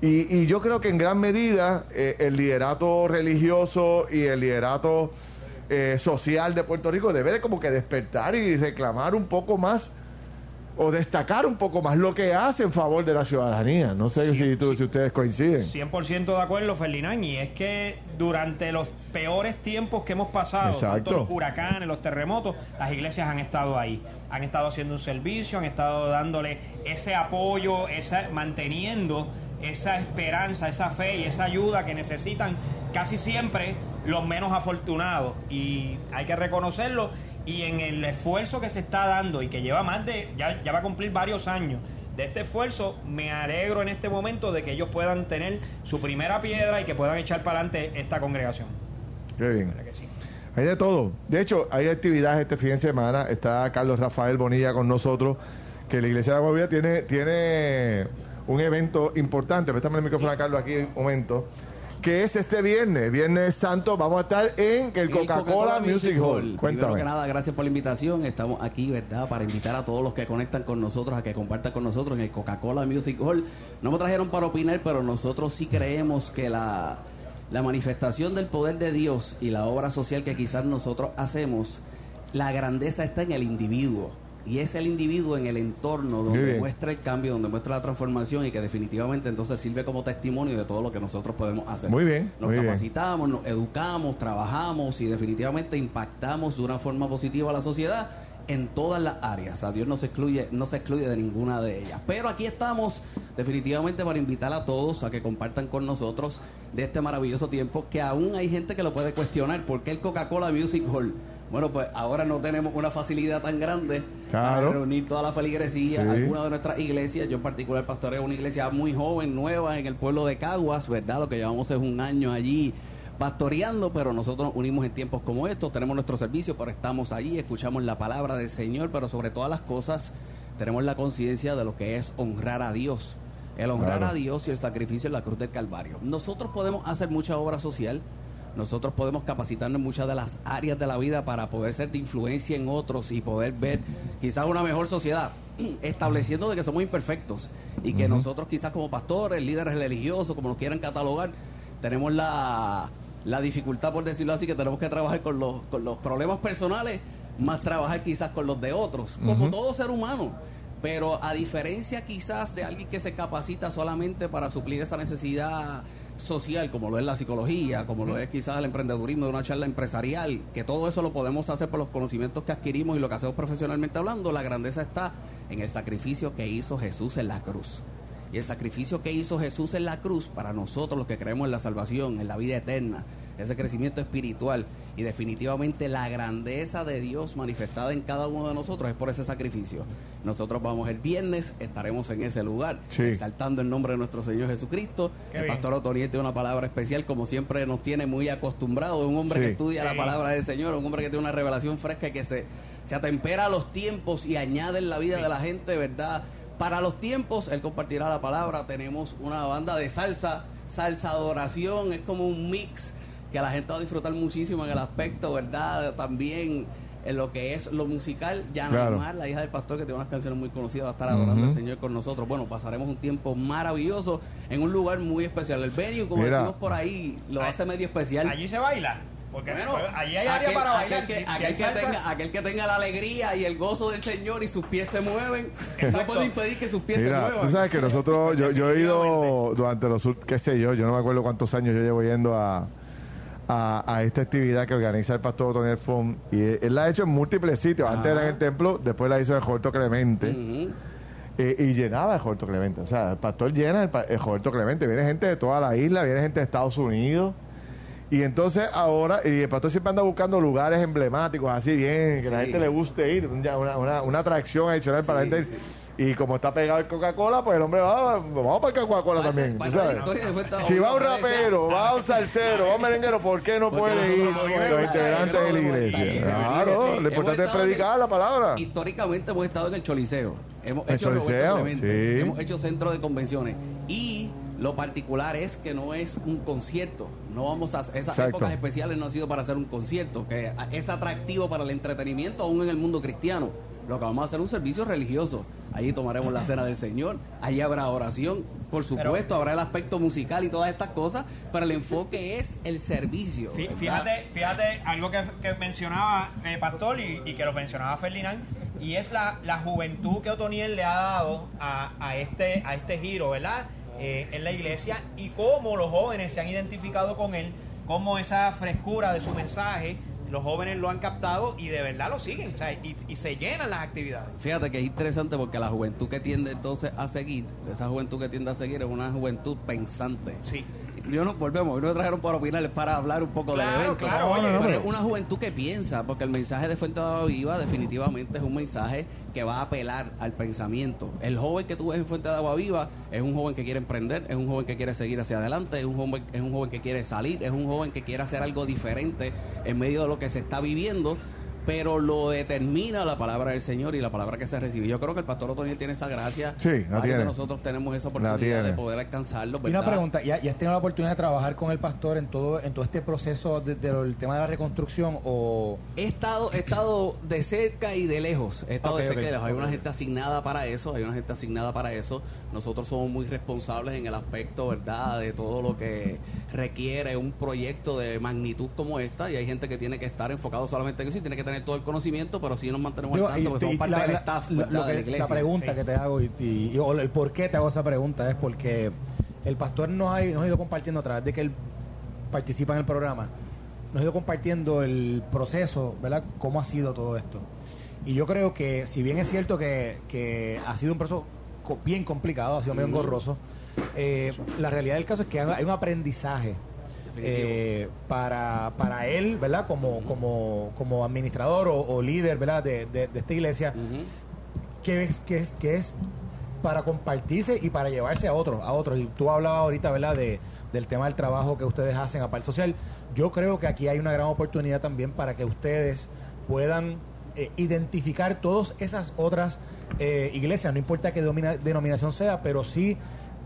Y, y yo creo que en gran medida eh, el liderato religioso y el liderato eh, social de Puerto Rico debe de como que despertar y reclamar un poco más o destacar un poco más lo que hace en favor de la ciudadanía. No sé si, tú, si ustedes coinciden. 100% de acuerdo, Ferdinand. Y es que durante los peores tiempos que hemos pasado, tanto los huracanes, los terremotos, las iglesias han estado ahí. Han estado haciendo un servicio, han estado dándole ese apoyo, esa, manteniendo esa esperanza, esa fe y esa ayuda que necesitan casi siempre los menos afortunados. Y hay que reconocerlo y en el esfuerzo que se está dando y que lleva más de, ya, ya va a cumplir varios años de este esfuerzo, me alegro en este momento de que ellos puedan tener su primera piedra y que puedan echar para adelante esta congregación. Qué bien. Hay de todo. De hecho, hay actividades este fin de semana. Está Carlos Rafael Bonilla con nosotros, que la Iglesia de Aguavía tiene, tiene un evento importante. Préstame el micrófono a Carlos aquí un momento que es este viernes, Viernes Santo, vamos a estar en el Coca-Cola Music Hall. Cuéntame. Primero que nada, gracias por la invitación. Estamos aquí, ¿verdad?, para invitar a todos los que conectan con nosotros a que compartan con nosotros en el Coca-Cola Music Hall. No me trajeron para opinar, pero nosotros sí creemos que la, la manifestación del poder de Dios y la obra social que quizás nosotros hacemos, la grandeza está en el individuo y es el individuo en el entorno donde muestra el cambio, donde muestra la transformación y que definitivamente entonces sirve como testimonio de todo lo que nosotros podemos hacer. Muy bien. Nos capacitamos, nos educamos, trabajamos y definitivamente impactamos de una forma positiva a la sociedad en todas las áreas. A Dios no se excluye, no se excluye de ninguna de ellas. Pero aquí estamos definitivamente para invitar a todos a que compartan con nosotros de este maravilloso tiempo que aún hay gente que lo puede cuestionar. ¿Por qué el Coca-Cola Music Hall? Bueno, pues ahora no tenemos una facilidad tan grande para reunir toda la feligresía, alguna de nuestras iglesias. Yo en particular pastoreo una iglesia muy joven, nueva, en el pueblo de Caguas, ¿verdad? Lo que llevamos es un año allí pastoreando, pero nosotros nos unimos en tiempos como estos, tenemos nuestro servicio, pero estamos allí, escuchamos la palabra del Señor, pero sobre todas las cosas tenemos la conciencia de lo que es honrar a Dios. El honrar a Dios y el sacrificio en la cruz del Calvario. Nosotros podemos hacer mucha obra social, nosotros podemos capacitarnos en muchas de las áreas de la vida para poder ser de influencia en otros y poder ver quizás una mejor sociedad, estableciendo de que somos imperfectos y que nosotros quizás como pastores, líderes religiosos, como nos quieran catalogar, tenemos la, la dificultad, por decirlo así, que tenemos que trabajar con los, con los problemas personales, más trabajar quizás con los de otros, como todo ser humano. Pero a diferencia quizás de alguien que se capacita solamente para suplir esa necesidad social, como lo es la psicología, como lo es quizás el emprendedurismo de una charla empresarial, que todo eso lo podemos hacer por los conocimientos que adquirimos y lo que hacemos profesionalmente hablando, la grandeza está en el sacrificio que hizo Jesús en la cruz. Y el sacrificio que hizo Jesús en la cruz para nosotros los que creemos en la salvación, en la vida eterna, ese crecimiento espiritual y definitivamente la grandeza de Dios manifestada en cada uno de nosotros es por ese sacrificio. Nosotros vamos el viernes, estaremos en ese lugar, exaltando el nombre de nuestro Señor Jesucristo. el pastor Otoniel tiene una palabra especial, como siempre nos tiene muy acostumbrados, un hombre que estudia la palabra del Señor, un hombre que tiene una revelación fresca y que se, se atempera a los tiempos y añade en la vida de la gente, ¿verdad? Para los tiempos, él compartirá la palabra. Tenemos una banda de salsa, salsa adoración, es como un mix que la gente va a disfrutar muchísimo en el aspecto, ¿verdad? También en lo que es lo musical. Ya claro. más, la hija del pastor, que tiene unas canciones muy conocidas, va a estar adorando al Señor con nosotros. Bueno, pasaremos un tiempo maravilloso en un lugar muy especial. El venue, como decimos por ahí, lo hace medio especial. Allí se baila. Porque bueno, allí hay área para bailar. Aquel que, aquel, que tenga, aquel, que tenga, la alegría y el gozo del Señor y sus pies se mueven, no puede impedir que sus pies se muevan. Tú sabes que nosotros, yo, yo he ido durante los, qué sé yo, yo no me acuerdo cuántos años yo llevo yendo a a, esta actividad que organiza el pastor Tony Fon. Y él, la ha hecho en múltiples sitios. Antes era en el templo, después la hizo en Jorto Clemente. Eh, y llenaba el Jorto Clemente. O sea, el pastor llena el, el Clemente. Viene gente de toda la isla, viene gente de Estados Unidos. Y entonces ahora, y el pastor siempre anda buscando lugares emblemáticos, así bien, que la gente le guste ir, una, una, una atracción adicional para la gente. Y como está pegado el Coca-Cola, pues el hombre va, vamos para el Coca-Cola también. Si va un rapero, va un salsero, va un merenguero, ¿por qué no puede ir los integrantes de la iglesia? Claro, lo importante es predicar la palabra. Históricamente hemos estado en el Choliseo. Hemos hecho Choliseo, hemos hecho centro de convenciones. Y lo particular es que no es un concierto. No vamos a esas épocas especiales no han sido para hacer un concierto, que es atractivo para el entretenimiento aún en el mundo cristiano. Lo que vamos a hacer es un servicio religioso Allí tomaremos la cena del Señor, allí habrá oración, por supuesto, habrá el aspecto musical y todas estas cosas, pero el enfoque es el servicio. Fíjate, fíjate algo que, mencionaba eh, Pastor y, que lo mencionaba Ferdinand, y es la, la juventud que Otoniel le ha dado a, a este, a este giro, ¿verdad? Eh, en la iglesia y cómo los jóvenes se han identificado con él, cómo esa frescura de su mensaje, los jóvenes lo han captado y de verdad lo siguen, o sea, y, y se llenan las actividades. Fíjate que es interesante porque la juventud que tiende entonces a seguir, esa juventud que tiende a seguir es una juventud pensante. Sí. Yo no, volvemos, no trajeron para opinar, para hablar un poco Claro, del evento. claro, oye, pero pero- es una juventud que piensa, porque el mensaje de Fuente de Agua Viva definitivamente es un mensaje que va a apelar al pensamiento. El joven que tú ves en Fuente de Agua Viva es un joven que quiere emprender, es un joven que quiere seguir hacia adelante, es un joven, es un joven que quiere salir, es un joven que quiere hacer algo diferente en medio de lo que se está viviendo. Pero lo determina la palabra del Señor y la palabra que se recibe. Yo creo que el pastor Otoniel tiene esa gracia. Sí, la tiene. de nosotros tenemos esa oportunidad de poder alcanzarlo. Y una pregunta, ¿ya, ya has tenido la oportunidad de trabajar con el pastor en todo en todo este proceso de- del tema de la reconstrucción o He estado, he estado de cerca y de lejos. He estado de cerca y de lejos. Hay una gente asignada para eso, hay una gente asignada para eso. Nosotros somos muy responsables en el aspecto, ¿verdad?, de todo lo que requiere un proyecto de magnitud como esta. Y hay gente que tiene que estar enfocado solamente en eso y tiene que tener todo el conocimiento, pero sí nos mantenemos Digo, al tanto, y- porque somos y parte la- del la- staff, lo de la iglesia. La pregunta Sí. que te hago y, y- o el por qué te hago esa pregunta es porque el pastor nos ha, nos ha ido compartiendo a través de que él participa en el programa, nos ha ido compartiendo el proceso, ¿verdad? Cómo ha sido todo esto. Y yo creo que, si bien es cierto que, que ha sido un proceso co- bien complicado, ha sido medio engorroso, eh, la realidad del caso es que hay un aprendizaje. Eh, para, para él, ¿verdad? Como, como, como administrador o, o líder, ¿verdad? De, de- de esta iglesia, Ujú. que es, que es, que es para compartirse y para llevarse a otros, a otros. Y tú hablabas ahorita, ¿verdad? De, del tema del trabajo que ustedes hacen a par social. Yo creo que aquí hay una gran oportunidad también para que ustedes puedan eh, identificar todas esas otras eh, iglesias, no importa qué denominación sea, pero sí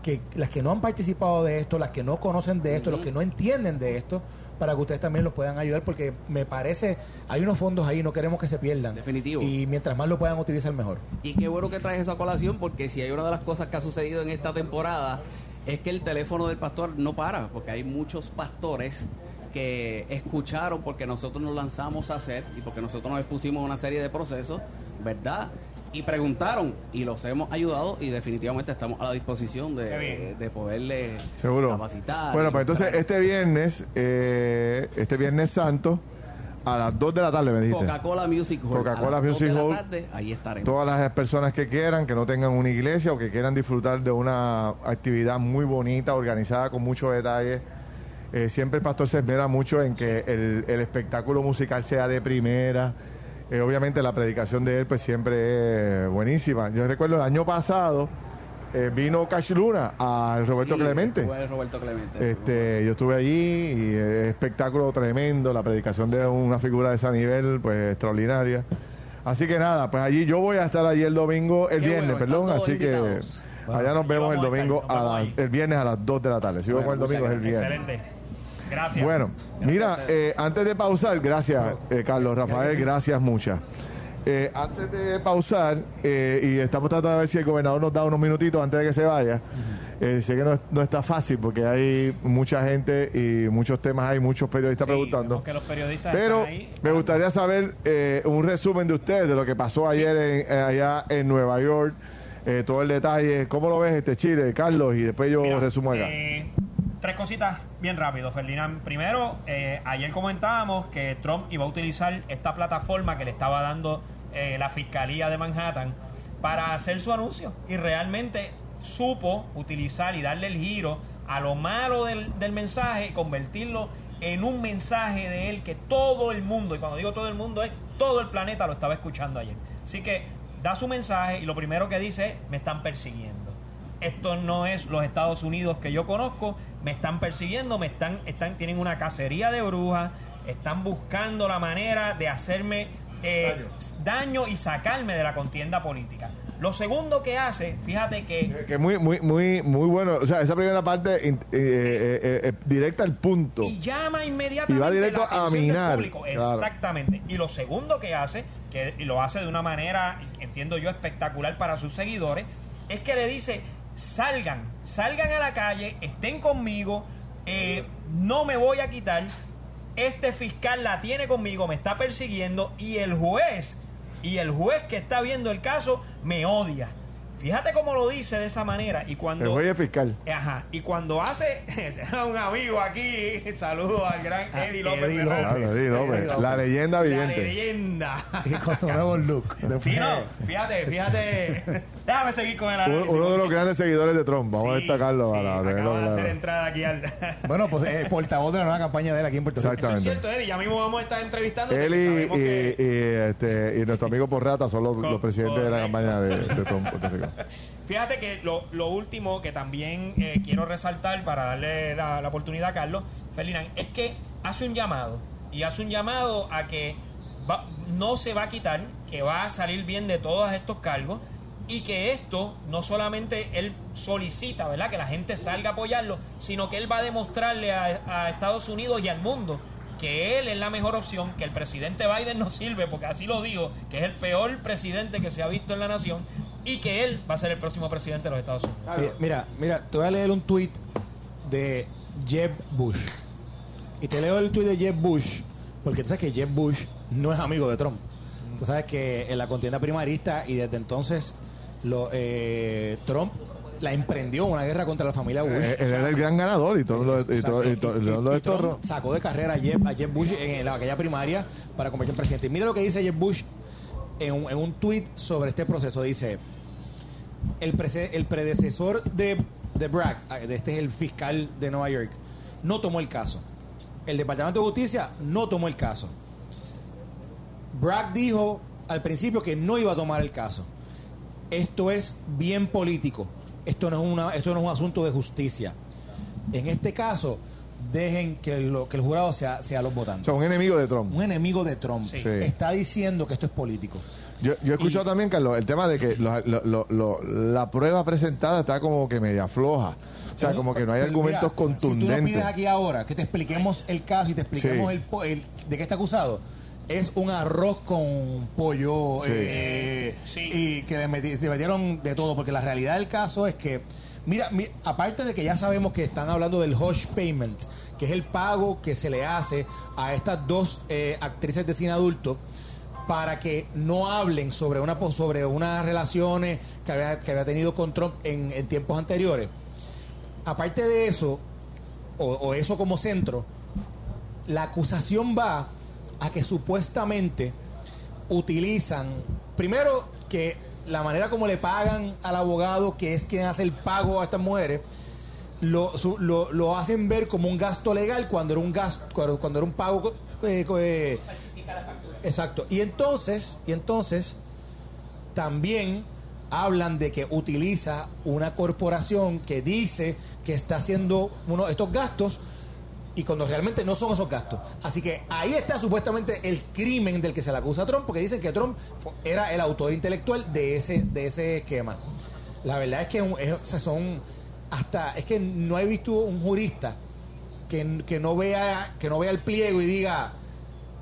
que las que no han participado de esto, las que no conocen de esto, los que no entienden de esto, para que ustedes también los puedan ayudar, porque me parece, hay unos fondos ahí, no queremos que se pierdan. Definitivo. Y mientras más lo puedan utilizar, mejor. Y qué bueno que traes eso a colación, porque si hay una de las cosas que ha sucedido en esta temporada es que el teléfono del pastor no para, porque hay muchos pastores que escucharon porque nosotros nos lanzamos a hacer y porque nosotros nos expusimos a una serie de procesos, ¿verdad? Y preguntaron y los hemos ayudado y definitivamente estamos a la disposición de, de poderle Seguro. capacitar. Bueno, pues entonces este viernes, eh, este viernes santo, a las 2 de la tarde me dijiste. Coca-Cola Music Hall. Coca-Cola Music de la Hall. tarde, ahí estaremos. Todas las personas que quieran, que no tengan una iglesia o que quieran disfrutar de una actividad muy bonita, organizada con mucho detalle. Eh, siempre el pastor se esmera mucho en que el, el espectáculo musical sea de primera. Eh, obviamente la predicación de él pues siempre es buenísima. Yo recuerdo el año pasado eh, vino Cash Luna al Roberto Sí, Clemente. estuvo el Roberto Clemente. Este, yo estuve allí y es espectáculo tremendo, la predicación de una figura de ese nivel, pues extraordinaria. Así que nada, pues allí yo voy a estar allí el domingo, el Qué viernes, bueno, perdón, así que allá nos vemos el a estar, domingo a ahí. el viernes a las 2 de la tarde. Si Bueno, vamos el domingo es el viernes. Excelente. Gracias. Bueno, mira, eh, antes de pausar, gracias, eh, Carlos, Rafael, gracias muchas. Eh, antes de pausar, eh, y estamos tratando de ver si el gobernador nos da unos minutitos antes de que se vaya. Eh, sé que no, no está fácil porque hay mucha gente y muchos temas, hay muchos periodistas Sí, preguntando. que los periodistas Pero ahí. me gustaría saber eh, un resumen de ustedes, de lo que pasó ayer en- allá en Nueva York, eh, todo el detalle. ¿Cómo lo ves este Chile, Carlos? Y después yo Mira, resumo acá. eh, tres cositas bien rápido, Ferdinand. Primero, eh, ayer comentábamos que Trump iba a utilizar esta plataforma que le estaba dando eh, la Fiscalía de Manhattan para hacer su anuncio. Y realmente supo utilizar y darle el giro a lo malo del, del mensaje y convertirlo en un mensaje de él que todo el mundo, y cuando digo todo el mundo es todo el planeta lo estaba escuchando ayer. Así que da su mensaje y lo primero que dice es, me están persiguiendo esto no es los Estados Unidos que yo conozco, me están persiguiendo, me están, están, tienen una cacería de brujas, están buscando la manera de hacerme eh, daño y sacarme de la contienda política. Lo segundo que hace, fíjate que Que muy, muy, muy, muy bueno. O sea, esa primera parte eh, eh, eh, directa al punto. y llama inmediatamente Y va directo la a atención del minar, público. claro. Exactamente. Y lo segundo que hace, que y lo hace de una manera, entiendo yo, espectacular para sus seguidores, es que le dice, salgan, salgan a la calle, estén conmigo, eh, no me voy a quitar, este fiscal la tiene conmigo, me está persiguiendo y el juez y el juez que está viendo el caso me odia. Fíjate cómo lo dice de esa manera y cuando El juez fiscal. Ajá, y cuando hace un amigo aquí, saludo al gran Eddie López Eddie López, La leyenda La viviente. leyenda. Y con su nuevo look. Sí, no, fíjate, fíjate. Déjame seguir con el análisis. Uno, uno de los grandes seguidores de Trump. Vamos a destacarlo sí, para acaba tenerlo de hacer claro. entrada aquí al... Bueno, pues eh, portavoz de la nueva campaña de él aquí en Puerto Rico. Eso es cierto, Eddie. Ya mismo vamos a estar entrevistando. Él porque y, que- y, este, y nuestro amigo Porrata son los, los presidentes de la campaña de, de Trump en Puerto Rico. Fíjate que lo, último que también eh, quiero resaltar para darle la, oportunidad a Carlos Ferdinand es que hace un llamado y hace un llamado a que no se va a quitar, que va a salir bien de todos estos cargos y que esto no solamente él solicita, ¿verdad? Que la gente salga a apoyarlo, sino que él va a demostrarle a, a Estados Unidos y al mundo que él es la mejor opción, que el presidente Biden no sirve, porque así lo digo, que es el peor presidente que se ha visto en la nación, y que él va a ser el próximo presidente de los Estados Unidos. Mira, Mira, mira, te voy a leer un tweet de Jeb Bush. Y te leo el tweet de Jeb Bush, porque tú sabes que Jeb Bush no es amigo de Trump. Tú sabes que en la contienda primarista y desde entonces lo, eh, Trump la emprendió una guerra contra la familia Bush. Eh, Él era el gran ganador y todo lo, y Exacto. todo, y todo- Y- y- lo y destorró. Trump sacó de carrera a Jeb, a Jeb Bush en la, aquella primaria para convertirse en presidente. Y mira lo que dice Jeb Bush en un, en un tweet sobre este proceso. Dice, el, el predecesor de, de Bragg, ah, este es el fiscal de Nueva York, no tomó el caso. El Departamento de Justicia no tomó el caso. Bragg dijo al principio que no iba a tomar el caso. Esto es bien político. Esto no es, una, esto no es un asunto de justicia. En este caso, dejen que, lo, que el jurado sea, sea los O votantes. sea, un enemigo de Trump. Un enemigo de Trump Sí. está diciendo que esto es político. Yo, yo he escuchado Y- también, Carlos, el tema de que lo- lo- lo- lo- la prueba presentada está como que media floja. O sea, como que no hay argumentos mira, Si tú nos contundentes. pides aquí ahora que te expliquemos el caso y te expliquemos Sí. el, po- el- de qué está acusado, es un arroz con pollo Sí. eh, Sí. y que le se metieron de todo, porque la realidad del caso es que, mira, mi- aparte de que ya sabemos que están hablando del hush payment, que es el pago que se le hace a estas dos eh, actrices de cine adulto, para que no hablen sobre una sobre unas relaciones que había, que había tenido con Trump en, tiempos anteriores. Aparte de eso, o eso como centro, la acusación va a que supuestamente utilizan, primero que la manera como le pagan al abogado, que es quien hace el pago a estas mujeres, lo, lo, lo hacen ver como un gasto legal cuando era un gasto, cuando, cuando era un pago eh, eh, Exacto. Y entonces, y entonces también hablan de que utiliza una corporación que dice que está haciendo uno estos gastos y cuando realmente no son esos gastos. Así que ahí está supuestamente el crimen del que se le acusa a Trump, porque dicen que Trump era el autor intelectual de ese, de ese esquema. La verdad es que son hasta es que no he visto un jurista que, que no vea que no vea el pliego y diga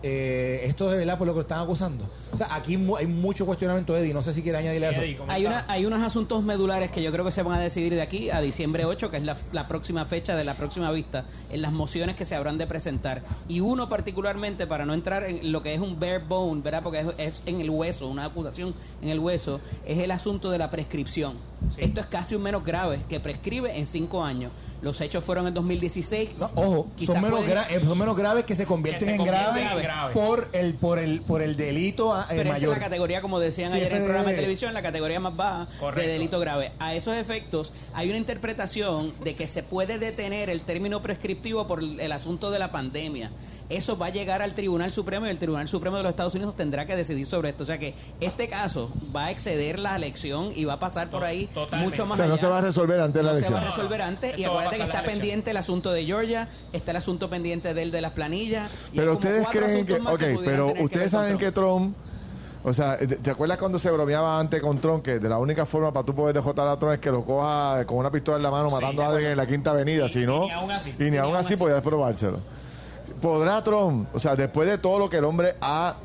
eh, esto es de verdad por lo que lo están acusando. O sea, aquí mu- hay mucho cuestionamiento, Eddie. No sé si quiere añadirle a eso. Eddie, ¿cómo Hay, una, hay unos asuntos medulares que yo creo que se van a decidir de aquí a diciembre 8, que es la, la próxima fecha de la próxima vista, en las mociones que se habrán de presentar. Y uno particularmente, para no entrar en lo que es un bare bone, ¿verdad? Porque es, es en el hueso, una acusación en el hueso, es el asunto de la prescripción. Sí. Esto es casi un menos grave, que prescribe en cinco años. Los hechos fueron en 2016. No, ojo, son menos, pueden- eh, son menos graves que se convierten Que se en convierten graves en graves. por el por el por el delito ah, eh, Pero esa es la categoría, como decían Sí, ayer en el programa de televisión, la categoría más baja Correcto. de delito grave. A esos efectos, hay una interpretación de que se puede detener el término prescriptivo por el, asunto de la pandemia. Eso va a llegar al Tribunal Supremo y el Tribunal Supremo de los Estados Unidos tendrá que decidir sobre esto. O sea que este caso va a exceder la elección y va a pasar por ahí Totalmente. mucho O más sea, no allá. se va a resolver antes de la No se elección. va a resolver antes. Y acuérdate que está elección. pendiente el asunto de Georgia, está el asunto pendiente del de las planillas. y Pero ustedes creen que, ok, pero ustedes saben Trump. que Trump, o sea, ¿te acuerdas cuando se bromeaba antes con Trump que de la única forma para tú poder dejotar a Trump es que lo coja con una pistola en la mano matando a alguien en la quinta avenida, Y- si y no, ni aún así. y ni Y aún así aún podías probárselo. ¿Podrá Trump, o sea, después de todo lo que el hombre ha,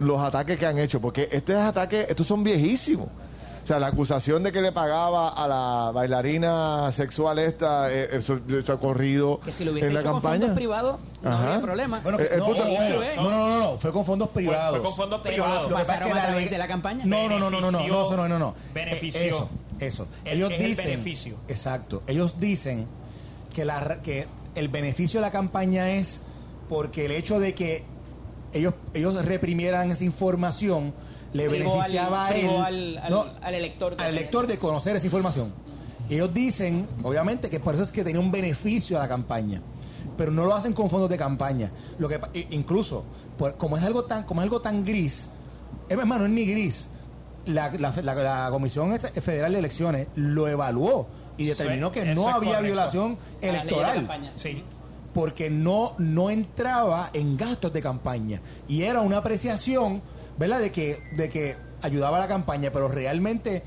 los ataques que han hecho, porque estos ataques, estos son viejísimos. O sea, la acusación de que le pagaba a la bailarina sexual esta, eh, eso, eso ha corrido Que si lo hubiese en la hecho con campaña. fondos privados, no Ajá. había problema. Bueno, Eh, el no, punto- ojo, Eso es. no, no, no, no, fue con fondos privados. fue con fondos privados. lo Lo que pasa es pasaron que a la ley- de la campaña. No, no, no, no, no, no, Benefició- no, no, no. Eh, Eso, eso. El- Ellos es el dicen, beneficio. exacto. Ellos dicen que la ra- que el beneficio de la campaña es porque el hecho de que ellos ellos reprimieran esa información le Privó beneficiaba al- a él, al- al- no, al elector de- al elector de conocer esa información. Ellos dicen, obviamente, que por eso es que tenía un beneficio a la campaña, pero no lo hacen con fondos de campaña. Lo que incluso, por- como es algo tan como es algo tan gris, es más, no es ni gris. La, la- la- la Comisión Esta- Federal de Elecciones lo evaluó y determinó que no había correcto. violación electoral. Sí. porque no, no entraba en gastos de campaña. Y era una apreciación, ¿verdad?, de que, de que ayudaba a la campaña, pero realmente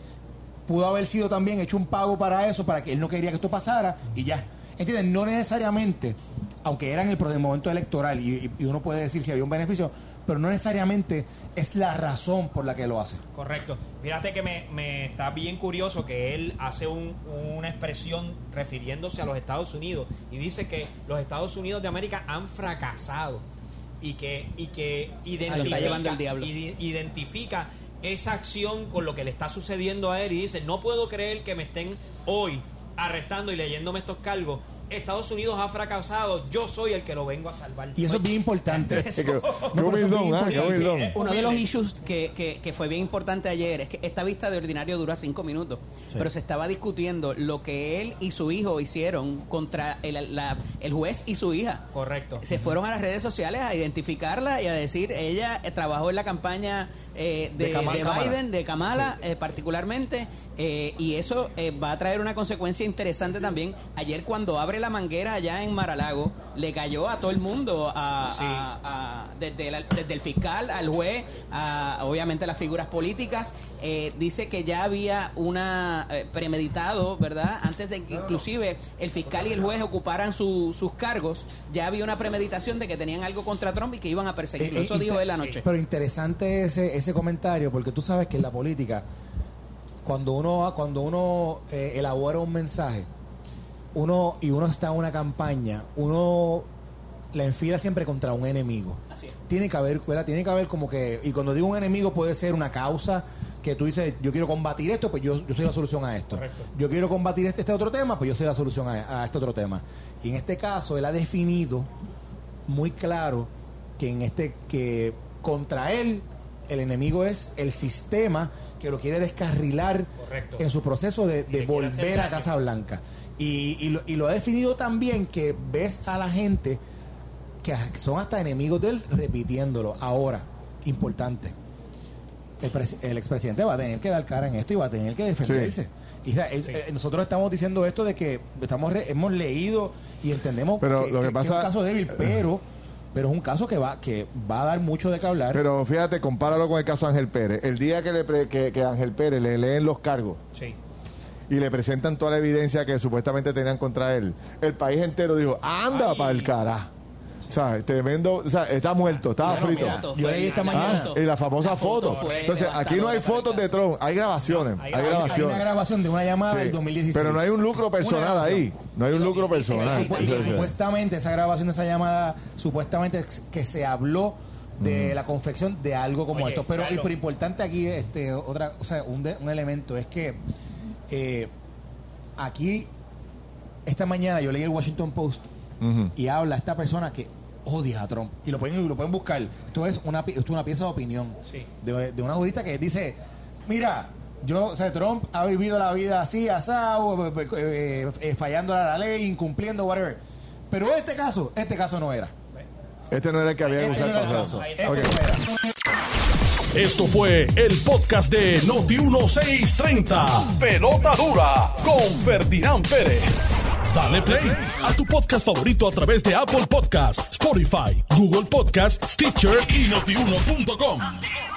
pudo haber sido también hecho un pago para eso, para que él no quería que esto pasara, y ya. ¿Entiendes? No necesariamente, aunque era en el momento electoral, y, y uno puede decir si había un beneficio, pero no necesariamente es la razón por la que lo hace. Correcto. Fíjate que me, me está bien curioso que él hace un- una expresión refiriéndose a los Estados Unidos y dice que los Estados Unidos de América han fracasado y que, y que identifica, el identifica esa acción con lo que le está sucediendo a él y dice, no puedo creer que me estén hoy arrestando y leyéndome estos cargos. Estados Unidos ha fracasado, yo soy el que lo vengo a salvar. Y eso es bien importante. No, eso es bien. Sí, Uno de los issues que, que, que fue bien importante ayer es que esta vista de ordinario dura cinco minutos, pero se estaba discutiendo lo que él y su hijo hicieron contra el, la- el juez y su hija. Correcto. Se fueron a las redes sociales a identificarla y a decir, ella eh, trabajó en la campaña eh, de, De Kamal- de Kamala. Biden, de Kamala eh, particularmente, eh, y eso eh, va a traer una consecuencia interesante también. Ayer cuando abre la manguera allá en Maralago, le cayó a todo el mundo, a, Sí. a- a- desde, la- desde el fiscal al juez, a, obviamente las figuras políticas. Eh, dice que ya había una eh, premeditado, ¿verdad? Antes de que inclusive el fiscal y el juez ocuparan su- sus cargos, ya había una premeditación de que tenían algo contra Trump y que iban a perseguirlo. Eh, Eso dijo él anoche. Pero interesante ese, ese comentario, porque tú sabes que en la política, cuando uno, cuando uno elabora un mensaje, uno y uno está en una campaña, uno la enfila siempre contra un enemigo. Así es. Tiene que haber, ¿verdad? Tiene que haber como que, y cuando digo un enemigo puede ser una causa que tú dices, yo quiero combatir esto, pues yo, yo soy la solución a esto. Correcto. Yo quiero combatir este, este otro tema, pues yo soy la solución a, a este otro tema. Y en este caso, él ha definido muy claro que en este que contra él el enemigo es el sistema que lo quiere descarrilar Correcto. en su proceso de, de volver a. Casa Blanca. Y, y lo, y lo ha definido también que ves a la gente que son hasta enemigos de él repitiéndolo. Ahora, importante, el, el expresidente va a tener que dar cara en esto y va a tener que defenderse. Y, o sea, es- eh, nosotros estamos diciendo esto de que estamos re- hemos leído y entendemos Pero lo que es pasa- un caso débil, pero pero es un caso que va que va a dar mucho de qué hablar. Pero fíjate, compáralo con el caso de Ángel Pérez. El día que, le pre- que, que Ángel Pérez le leen los cargos Sí. Y le presentan toda la evidencia que supuestamente tenían contra él, el país entero dijo, anda para el cara. O sea, tremendo, o sea, está muerto, estaba Claro, frito. mira, foto Yo fue- leí esta la mañana. Ah, y la famosa La foto. Entonces, aquí no hay fotos de Trump, hay grabaciones. No, hay- hay, hay- grabaciones. una grabación de una llamada Sí. del 2016. Pero no hay un lucro personal ahí. No hay un lucro personal. Y supuestamente esa grabación de esa llamada, supuestamente es que se habló de la confección de algo como Oye, esto. Pero, y, pero importante aquí, este, otra, o sea, un, de- un elemento es que eh, aquí, esta mañana yo leí el Washington Post y habla esta persona que odia a Trump. Y lo pueden, lo pueden buscar. Esto es una, esto es una pieza de opinión Sí. de, de una jurista que dice, mira, yo, o sea, Trump ha vivido la vida así, asado, eh, eh, eh, fallando a la ley, incumpliendo, whatever. Pero este caso, este caso no era. Este no era el que había que Este usar no era el caso. Este no era. Esto fue el podcast de Noti 1630. Pelota dura con Ferdinand Pérez. Dale play a tu podcast favorito a través de Apple Podcasts, Spotify, Google Podcasts, Stitcher y notiuno.com.